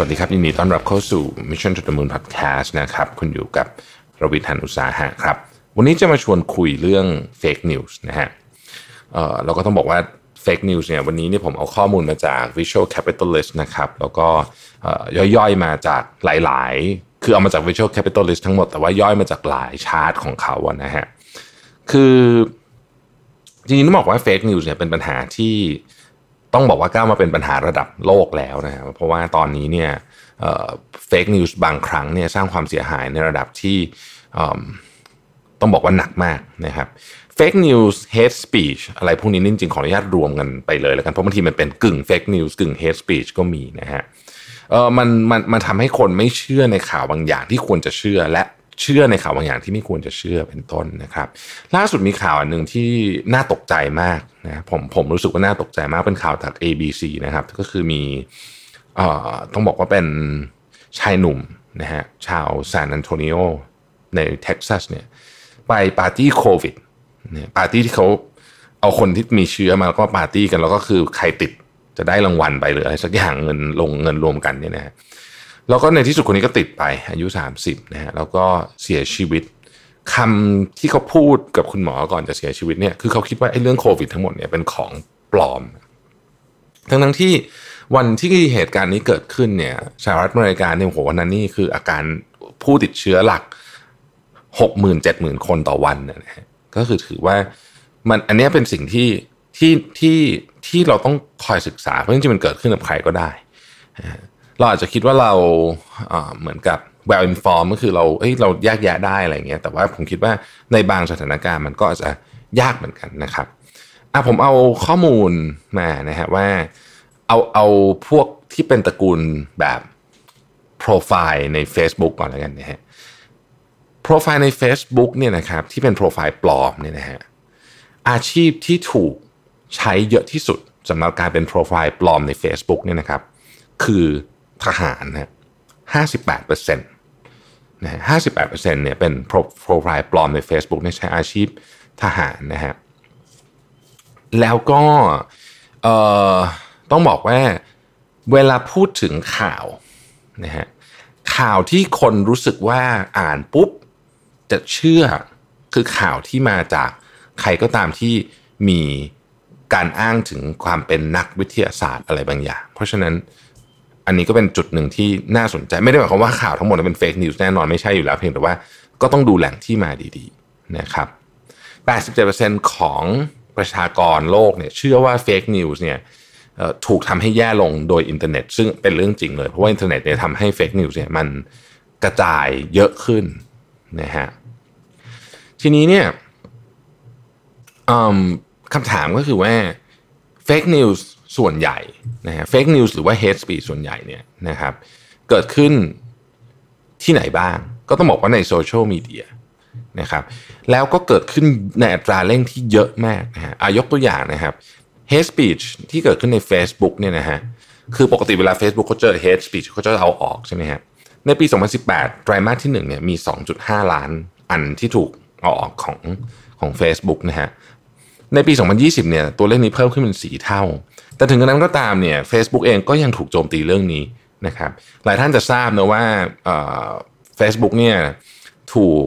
วัสดีครับ ยินดีต้อนรับเข้าสู่ Mission to the Moon Podcast นะครับ คุณอยู่กับรวิทยานุตสาหะครับ วันนี้จะมาชวนคุยเรื่อง Fake News นะฮะเออเราก็ต้องบอกว่า Fake News เนี่ยวันนี้เนี่ยผมเอาข้อมูลมาจาก Visual Capitalist นะครับ แล้วก็ย่อยๆมาจากหลาย ๆ คือเอามาจาก Visual Capitalist ทั้งหมดแต่ว่าย่อยมาจากหลายชาร์ตของเขาอะนะฮะคือจริงๆต้องบอกว่า Fake News เนี่ยเป็นปัญหาที่ ต้องบอกว่าก้าวมาเป็นปัญหาระดับโลกแล้วนะครับเพราะว่าตอนนี้เนี่ย fake news บางครั้งเนี่ยสร้างความเสียหายในระดับที่ต้องบอกว่าหนักมากนะครับ fake news hate speech อะไรพวกนี้จริงๆขออนุญาตรวมกันไปเลยแล้วกันเพราะบางทีมันเป็นกึ่ง fake news กึ่ง hate speech ก็มีนะฮะเออมันมันมันทำให้คนไม่เชื่อในข่าวบางอย่างที่ควรจะเชื่อและ เชื่อในข่าวบางอย่างที่ไม่ควรจะเชื่อเป็นต้นนะครับ ล่าสุดมีข่าวอันหนึ่งที่น่าตกใจมากนะผมผมรู้สึกว่าน่าตกใจมากเป็นข่าวจาก ABC นะครับ ก็คือมีเอ่อต้องบอกว่าเป็นชายหนุ่มนะฮะชาวซานอันโตนิโอในเท็กซัสเนี่ยไปปาร์ตี้โควิดเนี่ยปาร์ตี้ที่เขาเอาคนที่มีเชื้อมาแล้วก็ปาร์ตี้กันแล้วก็คือใครติดจะได้รางวัลไปหรืออะไรสักอย่างเงินลงเงินรวมกันเนี่ยนะฮะ แล้วก็ในที่สุดคนนี้ก็ติดไปอายุ 30นะฮะแล้วก็เสียชีวิตคำที่เขาพูดกับคุณหมอก่อนจะเสียชีวิตเนี่ยคือเขาคิดว่าไอ้เรื่องโควิดทั้งหมดเนี่ยเป็นของปลอม ทั้งทั้งที่วันที่เหตุการณ์นี้เกิดขึ้นเนี่ยสหรัฐอเมริกาเนี่ยโหวันนั้นนี่คืออาการผู้ติดเชื้อหลักหกหมื่นเจ็ดหมื่นคนต่อวันนะฮะก็คือถือว่ามันอันนี้เป็นสิ่งที่ที่ที่ที่เราต้องคอยศึกษาเพราะจริงๆมันเกิดขึ้นกับใครก็ได้ เราอาจจะคิดว่าเราเหมือนกับ well informed ก็คือเราเอ้ยเราแยกแยะได้อะไรเงี้ยแต่ว่าผมคิดว่าในบางสถานการณ์มันก็อาจจะยากเหมือนกันนะครับอะผมเอาข้อมูลมานะฮะว่าเอาเอาพวกที่เป็นตระกูลแบบโปรไฟล์ใน Facebook ก่อนแล้วกันนะฮะโปรไฟล์ใน Facebook เนี่ยนะครับที่เป็นโปรไฟล์ปลอมเนี่ยนะฮะอาชีพที่ถูกใช้เยอะที่สุดสำหรับการเป็นโปรไฟล์ปลอมใน Facebook เนี่ยนะครับ คือ ทหารนะห้าสิบแปดเปอร์เซ็นต์นะห้าสิบแปดเปอร์เซ็นต์เนี่ยเป็นโปรไฟล์ปลอมใน Facebook ในใช้อาชีพทหารนะฮะแล้วก็ต้องบอกว่าเวลาพูดถึงข่าวนะฮะข่าวที่คนรู้สึกว่าอ่านปุ๊บ จะเชื่อคือข่าวที่มาจากใครก็ตามที่มีการอ้างถึงความเป็นนักวิทยาศาสตร์อะไรบางอย่าง เพราะฉะนั้น อันนี้ก็เป็นจุดหนึ่งที่น่าสนใจ ไม่ได้หมายความว่าข่าวทั้งหมดเป็น fake news แน่นอนไม่ใช่อยู่แล้วเพียงแต่ว่าก็ต้องดูแหล่งที่มาดีๆนะครับ 87%ของประชากรโลกเนี่ยเชื่อว่า fake news เนี่ยถูกทำให้แย่ลงโดยอินเทอร์เน็ต ซึ่งเป็นเรื่องจริงเลย เพราะว่าอินเทอร์เน็ตเนี่ยทำให้ fake news เนี่ยมันกระจายเยอะขึ้นนะฮะทีนี้เนี่ยคำถามก็คือว่า fake news ส่วนใหญ่นะฮะ fake news หรือว่า hate speech ส่วนใหญ่เนี่ยนะครับเกิดขึ้นที่ไหนบ้าง ก็ต้องบอกว่าในโซเชียลมีเดียนะครับแล้วก็เกิดขึ้นในอัตราเร่งที่เยอะมากนะฮะอายกตัวอย่างนะครับ hate speech ที่เกิดขึ้นใน Facebook เนี่ยนะฮะคือปกติเวลา Facebook เขาเจอ hate speech เขาจะเอาออกใช่ไหมฮะในปี 2018 ไตรมาสที่1เนี่ยมี 2.5 ล้านอันที่ถูกเอาออกของของ Facebook นะฮะ ในปี 2020 เนี่ยตัวเลขนี้เพิ่มขึ้นเป็นสี่เท่า แต่ถึงกระนั้นก็ตามเนี่ย Facebook เองก็ยังถูกโจมตีเรื่องนี้นะครับหลายท่านจะทราบนะว่าเฟซบุ๊กเนี่ยถูก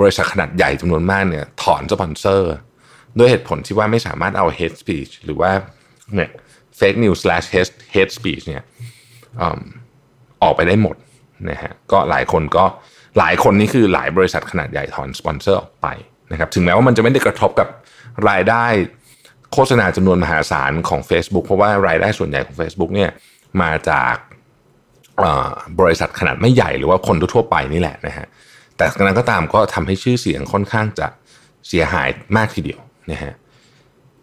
บริษัทขนาดใหญ่จำนวนมากเนี่ยถอนสปอนเซอร์ ด้วยเหตุผลที่ว่าไม่สามารถเอา hate speech หรือว่าเนี่ย fake news slash hate hate speech เนี่ยออกไปได้หมดนะฮะก็หลายคนก็หลายคนนี่คือหลายบริษัทขนาดใหญ่ถอนสปอนเซอร์ออกไป นะครับถึงแม้ว่ามันจะไม่ได้กระทบกับรายได้โฆษณาจำนวนมหาศาลของ Facebook เพราะว่ารายได้ส่วนใหญ่ของ Facebook เนี่ยมาจากบริษัทขนาดไม่ใหญ่หรือว่าคนทั่วไปนี่แหละนะฮะแต่กนั้นก็ตามก็ทำให้ชื่อเสียงค่อนข้างจะเสียหายมากทีเดียวนะฮะ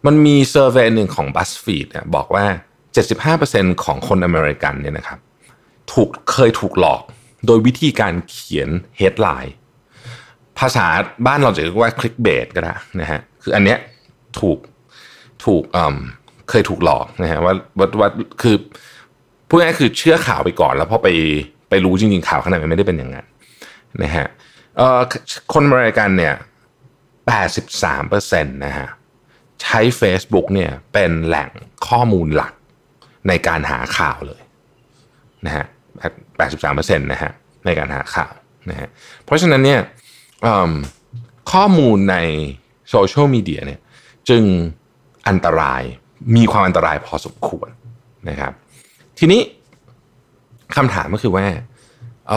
มันมีเซอร์เวยหนึ่งของ BuzzFeed เนี่ยบอกว่า 75%ของคนอเมริกันเนี่ยนะครับถูกเคยถูกหลอกโดยวิธีการเขียน headline ภาษาบ้านเราจะเรียกว่า clickbait ก็ได้นะฮะคืออันเนี้ยถูกถูกเคยถูกหลอกนะฮะว่าว่าว่าคือพูดง่ายคือเชื่อข่าวไปก่อน แล้วพอไปไปรู้จริงๆข่าวข้างในมันไม่ได้เป็นอย่างนั้นนะฮะคนอเมริกันเนี่ย83%นะฮะใช้ Facebook เนี่ยเป็นแหล่งข้อมูลหลักในการหาข่าวเลยนะฮะ83%นะฮะในการหาข่าวนะฮะเพราะฉะนั้นเนี่ย ข้อมูลในโซเชียลมีเดียเนี่ยจึงอันตรายมีความอันตรายพอสมควรนะครับ ทีนี้คำถามก็คือว่าเ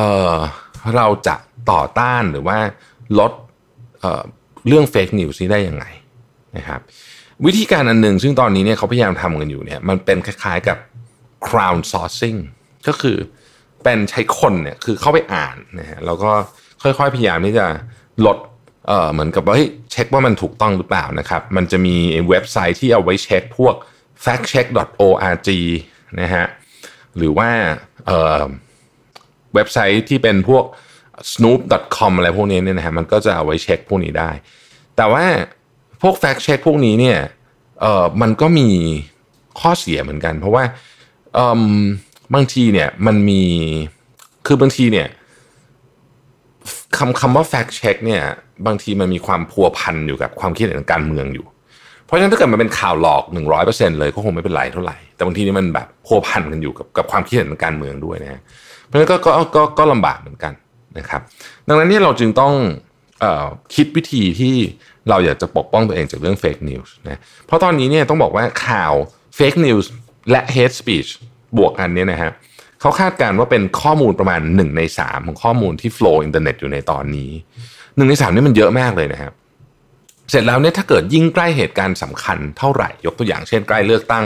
เราจะต่อต้านหรือว่าลดเเรื่องเฟกนิวส์นี้ได้ยังไงนะครับ วิธีการอันหนึ่งซึ่งตอนนี้เนี่ยเขาพยายามทำกันอยู่เนี่ยมันเป็นคล้ายๆกับ crowd sourcing ก็คือเป็นใช้คนเนี่ยคือเข้าไปอ่านนะฮะแล้วก็ ค่อยๆ พยายามที่จะลดเอ่อเหมือนกับว่าเช็คว่ามันถูกต้องหรือเปล่านะครับ มันจะมีเว็บไซต์ที่เอาไว้เช็คพวก factcheck.org นะฮะหรือว่าเอ่อเว็บไซต์ที่เป็นพวก snoop.com อะไรพวกนี้เนี่ยนะฮะมันก็จะเอาไว้เช็คพวกนี้ได้ แต่ว่าพวก fact check พวกนี้เนี่ยเอ่อมันก็มีข้อเสียเหมือนกัน เพราะว่าบางทีเนี่ยมันมีคือบางทีเนี่ย คำคำว่า fact check เนี่ยบางทีมันมีความพัวพันอยู่กับความคิดเห็นการเมืองอยู่ เพราะฉะนั้นถ้าเกิดมันเป็นข่าวหลอก 100%เลยก็คงไม่เป็นไรเท่าไหร่ แต่บางทีนี่มันแบบพัวพันกันอยู่กับกับความคิดเห็นการเมืองด้วยนะเพราะฉะนั้นก็ก็ก็ก็ลำบากเหมือนกันนะครับ ดังนั้นนี่เราจึงต้องคิดวิธีที่เราอยากจะปกป้องตัวเองจากเรื่อง fake news นะเพราะตอนนี้เนี่ยต้องบอกว่าข่าว fake news และ hate speech บวกกันเนี่ยนะฮะเขาคาดการณ์ว่าเป็นข้อมูลประมาณ 1 ใน 3 ของข้อมูลที่ flow อินเทอร์เน็ตอยู่ในตอนนี้หนึ่งในสามนี่มันเยอะมากเลยนะครับเสร็จแล้วเนี่ยถ้าเกิดยิ่งใกล้เหตุการณ์สำคัญเท่าไหร่ ยกตัวอย่างเช่นใกล้เลือกตั้ง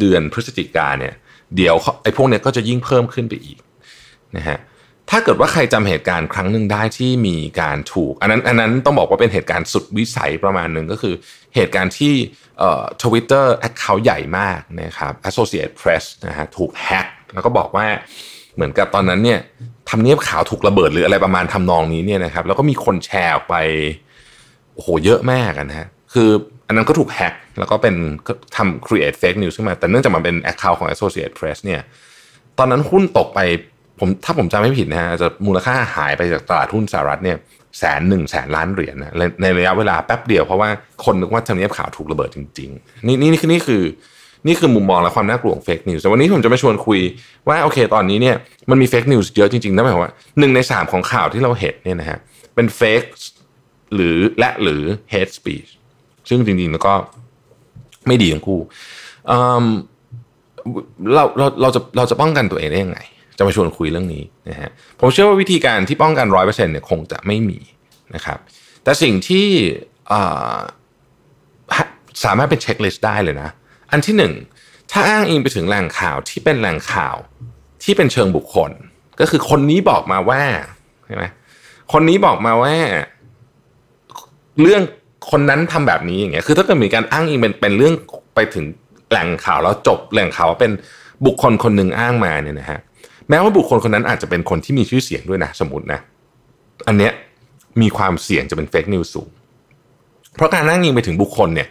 เดือนพฤศจิกาเนี่ยเดี๋ยวไอ้พวกเนี้ยก็จะยิ่งเพิ่มขึ้นไปอีกนะฮะถ้าเกิดว่าใครจำเหตุการณ์ครั้งหนึ่งได้ที่มีการถูก อันนั้นอันนั้นต้องบอกว่าเป็นเหตุการณ์สุดวิสัยประมาณหนึ่งก็คือ เหตุการณ์ที่ทวิตเตอร์ account ใหญ่มากนะครับ Associated Press นะฮะถูกแฮ็กแล้วก็บอกว่าเหมือนกับตอนนั้นเนี่ยทำเนียบข่าวถูกระเบิดหรืออะไรประมาณทำนองนี้เนี่ยนะครับแล้วก็มีคนแชร์ออกไปโอ้โหเยอะมากนะฮะคืออันนั้นก็ถูกแฮ็กแล้วก็เป็นทำ create fake news ขึ้นมา แต่เนื่องจากมันเป็น account ของ Associated Press เนี่ยตอนนั้นหุ้นตกไปผมถ้าผมจำไม่ผิดนะฮะจะมูลค่าหายไปจากตลาดหุ้นสหรัฐเนี่ย แสนหนึ่งแสนล้านเหรียญนะในระยะเวลาแป๊บเดียวเพราะว่าคนนึกว่าทำเนียบข่าวถูกระเบิดจริงๆนี่นี่คือนี่คือนี่คือมุมมองและความน่ากลัวของ fake news แต่วันนี้ผมจะมาชวนคุยว่าโอเคตอนนี้เนี่ยมันมี fake news เยอะจริงๆนั่นหมายความว่าหนึ่งในสามของข่าวที่เราเห็นเนี่ยนะฮะเป็น fake หรือและหรือ hate speech ซึ่งจริงๆแล้วก็ไม่ดีทั้งคู่เราเราเราจะเราจะป้องกันตัวเองได้ยังไง จะมาชวนคุยเรื่องนี้นะฮะผมเชื่อว่าวิธีการที่ป้องกันร้อยเปอร์เซ็นต์เนี่ยคงจะไม่มีนะครับ แต่สิ่งที่สามารถเป็นเช็คลิสต์ได้เลยนะ อันที่หนึ่งถ้าอ้างอิงไปถึงแหล่งข่าวที่เป็นแหล่งข่าวที่เป็นเชิงบุคคล ก็คือคนนี้บอกมาว่าใช่ไหมคนนี้บอกมาว่าเรื่องคนนั้นทำแบบนี้อย่างเงี้ยคือถ้าเกิดมีการอ้างอิงเป็นเป็นเรื่องไปถึงแหล่งข่าวแล้วจบแหล่งข่าวเป็นบุคคลคนหนึ่งอ้างมาเนี่ยนะฮะ แม้ว่าบุคคลคนนั้นอาจจะเป็นคนที่มีชื่อเสียงด้วยนะสมมตินะ อันเนี้ยมีความเสี่ยงจะเป็น fake news สูง เพราะการอ้างอิงไปถึงบุคคลเนี่ย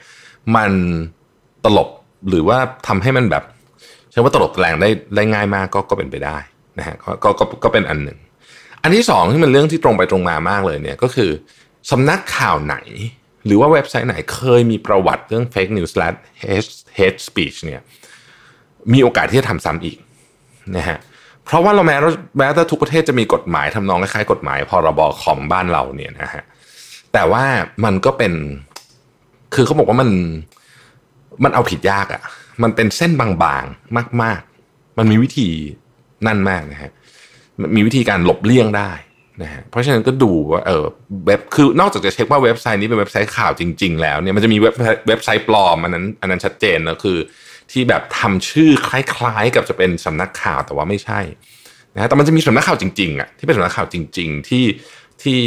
มันตลบหรือว่าทำให้มันแบบใช้ว่าตลบแตลงได้ได้ง่ายมากก็ก็เป็นไปได้นะฮะก็ก็ก็เป็นอันหนึ่ง อันที่สองที่มันเรื่องที่ตรงไปตรงมามากเลยเนี่ยก็คือสำนักข่าวไหน หรือว่าเว็บไซต์ไหนเคยมีประวัติเรื่อง fake news และ hate speech เนี่ยมีโอกาสที่จะทำซ้ำอีกนะฮะเพราะว่าเราแม้แม้แต่ทุกประเทศจะมีกฎหมายทำนองคล้ายๆกฎหมายพรบคอมบ้านเราเนี่ยนะฮะแต่ว่ามันก็เป็น คือเขาบอกว่ามันมันเอาผิดยากอะ่ะ มันเป็นเส้นบางๆมาก ๆ มันมีวิธีนั่นมากนะฮะมีวิธีการหลบเลี่ยงได้นะฮะเพราะฉะนั้นก็ดูว่าเออเว็บคือนอกจากจะเช็คว่าเว็บไซต์นี้เป็นเว็บไซต์ข่าวจริง ๆ แล้วเนี่ยมันจะมีเว็บเว็บไซต์ปลอมอันนั้นอันนั้นชัดเจนนะคือ ที่แบบทำชื่อคล้ายๆ กับจะเป็นสำนักข่าวแต่ว่าไม่ใช่นะแต่มันจะมีสำนักข่าวจริงๆอะที่เป็นสำนักข่าวจริง ๆ ที่ที่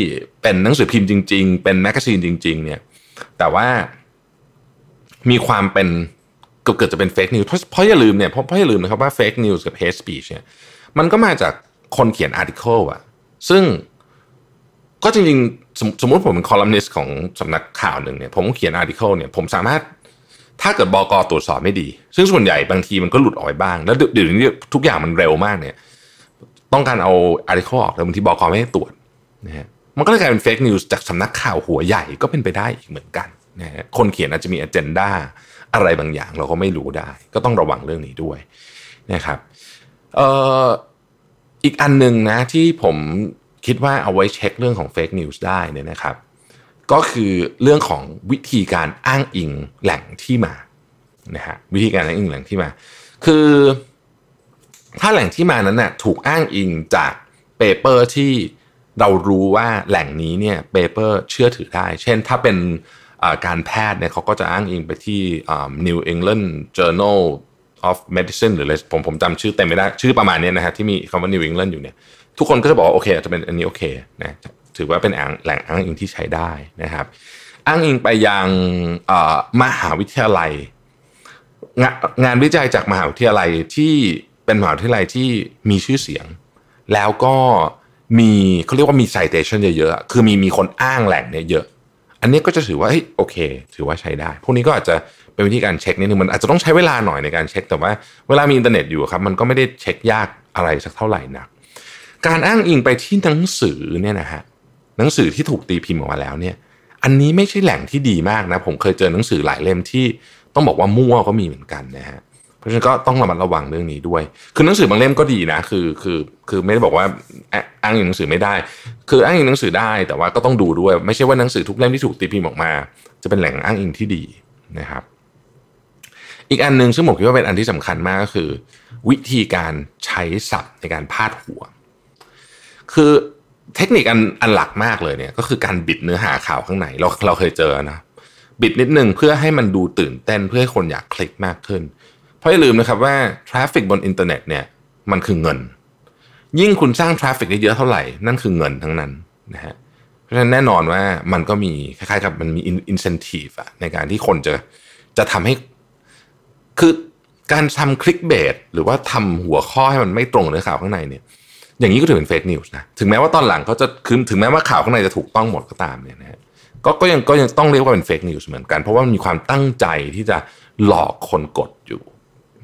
เป็นหนังสือพิมพ์จริง ๆ เป็นแมกกาซีนจริง ๆ เนี่ย แต่ว่ามีความเป็นเกือบจะเป็น fake news เพราะอย่าลืมเนี่ยเพราะเพราะอย่าลืมนะครับว่า fake news กับ hate speech เนี่ยมันก็มาจากคนเขียน article อะซึ่งก็จริงๆ สมสมมติผมเป็นคอลัมนิสต์ของสำนักข่าวหนึ่งเนี่ยผมเขียน article เนี่ยผมสามารถ ถ้าเกิดบกตรวจสอบไม่ดี ซึ่งส่วนใหญ่บางทีมันก็หลุดออกไปบ้าง แล้วเดี๋ยวนี้ทุกอย่างมันเร็วมากเนี่ย ต้องการเอา article ออกแต่บางทีบกไม่ได้ตรวจนะฮะมันก็เลยกลายเป็น fake news จากสำนักข่าวหัวใหญ่ก็เป็นไปได้อีกเหมือนกันนะฮะคนเขียนอาจจะมี agenda อะไรบางอย่างเราก็ไม่รู้ได้ ก็ต้องระวังเรื่องนี้ด้วยนะครับเอ่ออีกอันหนึ่งนะที่ผมคิดว่าเอาไว้เช็คเรื่องของ fake news ได้เนี่ยนะครับ ก็คือเรื่องของวิธีการอ้างอิงแหล่งที่มานะฮะวิธีการอ้างอิงแหล่งที่มา คือ ถ้าแหล่งที่มานั้นน่ะถูกอ้างอิงจาก paper ที่เรารู้ว่าแหล่งนี้เนี่ย paper เชื่อถือได้ เช่นถ้าเป็นการแพทย์เนี่ยเขาก็จะอ้างอิงไปที่ New England Journal of Medicine หรืออะไรผมผมจำชื่อเต็มไม่ได้ ชื่อประมาณนี้นะฮะที่มีคำว่า New England อยู่เนี่ย ทุกคนก็จะบอกว่าโอเคจะเป็นอันนี้โอเคนะ ถือว่าเป็นแหล่งอ้างอิงที่ใช้ได้นะครับ อ้างอิงไปยังมหาวิทยาลัยงงานวิจัยจากมหาวิทยาลัยที่เป็นมหาวิทยาลัยที่มีชื่อเสียง แล้วก็มีเขาเรียกว่ามี citation เยอะๆ คือมีมีคนอ้างแหล่งเนี่ยเยอะ อันนี้ก็จะถือว่าโอเค ถือว่าใช้ได้ พวกนี้ก็อาจจะเป็นวิธีการเช็คนิดนึงมันอาจจะต้องใช้เวลาหน่อยในการเช็ค แต่ว่าเวลามีอินเทอร์เน็ตอยู่ครับ มันก็ไม่ได้เช็คยากอะไรสักเท่าไหร่นัก การอ้างอิงไปที่หนังสือเนี่ยนะฮะ หนังสือที่ถูกตีพิมพ์ออกมาแล้วเนี่ย อันนี้ไม่ใช่แหล่งที่ดีมากนะ ผมเคยเจอหนังสือหลายเล่มที่ต้องบอกว่ามั่วก็มีเหมือนกันนะฮะเพราะฉะนั้นก็ต้องระมัดระวังเรื่องนี้ด้วย คือหนังสือบางเล่มก็ดีนะ คือคือคือไม่ได้บอกว่าอ้างอิงหนังสือไม่ได้ คืออ้างอิงหนังสือได้แต่ว่าก็ต้องดูด้วย ไม่ใช่ว่าหนังสือทุกเล่มที่ถูกตีพิมพ์ออกมา จะเป็นแหล่งอ้างอิงที่ดีนะครับ อีกอันหนึ่งซึ่งผมคิดว่าเป็นอันที่สำคัญมากก็คือ วิธีการใช้ศัพท์ในการพาดหัว คือ เทคนิคอันอันหลักมากเลยเนี่ยก็คือการบิดเนื้อหาข่าวข้างในเราเราเคยเจอนะบิดนิดนึงเพื่อให้มันดูตื่นเต้นเพื่อให้คนอยากคลิกมากขึ้น เพราะอย่าลืมนะครับว่าทราฟฟิกบนอินเทอร์เน็ตเนี่ยมันคือเงิน ยิ่งคุณสร้างทราฟฟิกได้เยอะเท่าไหร่นั่นคือเงินทั้งนั้นนะฮะเพราะฉะนั้นแน่นอนว่ามันก็มีคล้ายๆกับมันมีอินเซนティブอะในการที่คนจะจะทำให้ คือการทำคลิกเบสหรือว่าทำหัวข้อให้มันไม่ตรงเนื้อข่าวข้างในเนี่ย อย่างนี้ก็ถือเป็น fake news นะถึงแม้ว่าตอนหลังเขาจะคือถึงแม้ว่าข่าวข้างในจะถูกต้องหมดก็ตามเนี่ยนะก็ก็ยังก็ยังต้องเรียกว่าเป็น fake news เหมือนกัน เพราะว่ามันมีความตั้งใจที่จะหลอกคนกดอยู่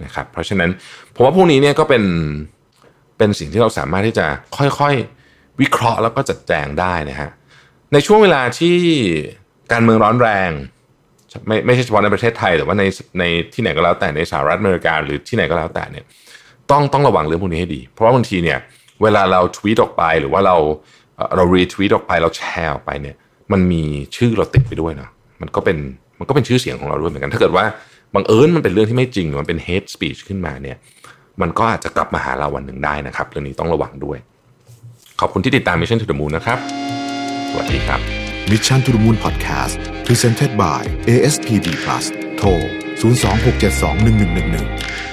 นะครับเพราะฉะนั้นผมว่าพวกนี้เนี่ยก็เป็นเป็นสิ่งที่เราสามารถที่จะค่อยๆวิเคราะห์แล้วก็จัดแจงได้นะฮะในช่วงเวลาที่การเมืองร้อนแรงไม่ไม่ใช่เฉพาะในประเทศไทย แต่ว่าในในที่ไหนก็แล้วแต่ในสหรัฐอเมริกาหรือที่ไหนก็แล้วแต่เนี่ยต้องต้องระวังเรื่องพวกนี้ให้ดี เพราะว่าบางทีเนี่ย เวลาเราทวีตออกไปหรือว่าเราเรารีทวีตออกไปเราแชร์ออกไปเนี่ย มันมีชื่อเราติดไปด้วยนะมันก็เป็นมันก็เป็นชื่อเสียงของเราด้วยเหมือนกัน ถ้าเกิดว่าบังเอิญมันเป็นเรื่องที่ไม่จริงมันเป็น hate speech ขึ้นมาเนี่ย มันก็อาจจะกลับมาหาเราวันหนึ่งได้นะครับ เรื่องนี้ต้องระวังด้วย ขอบคุณที่ติดตาม Mission to the Moon นะครับ สวัสดีครับ Mission to the Moon Podcast Presented by ASPD Plus โทร 026721111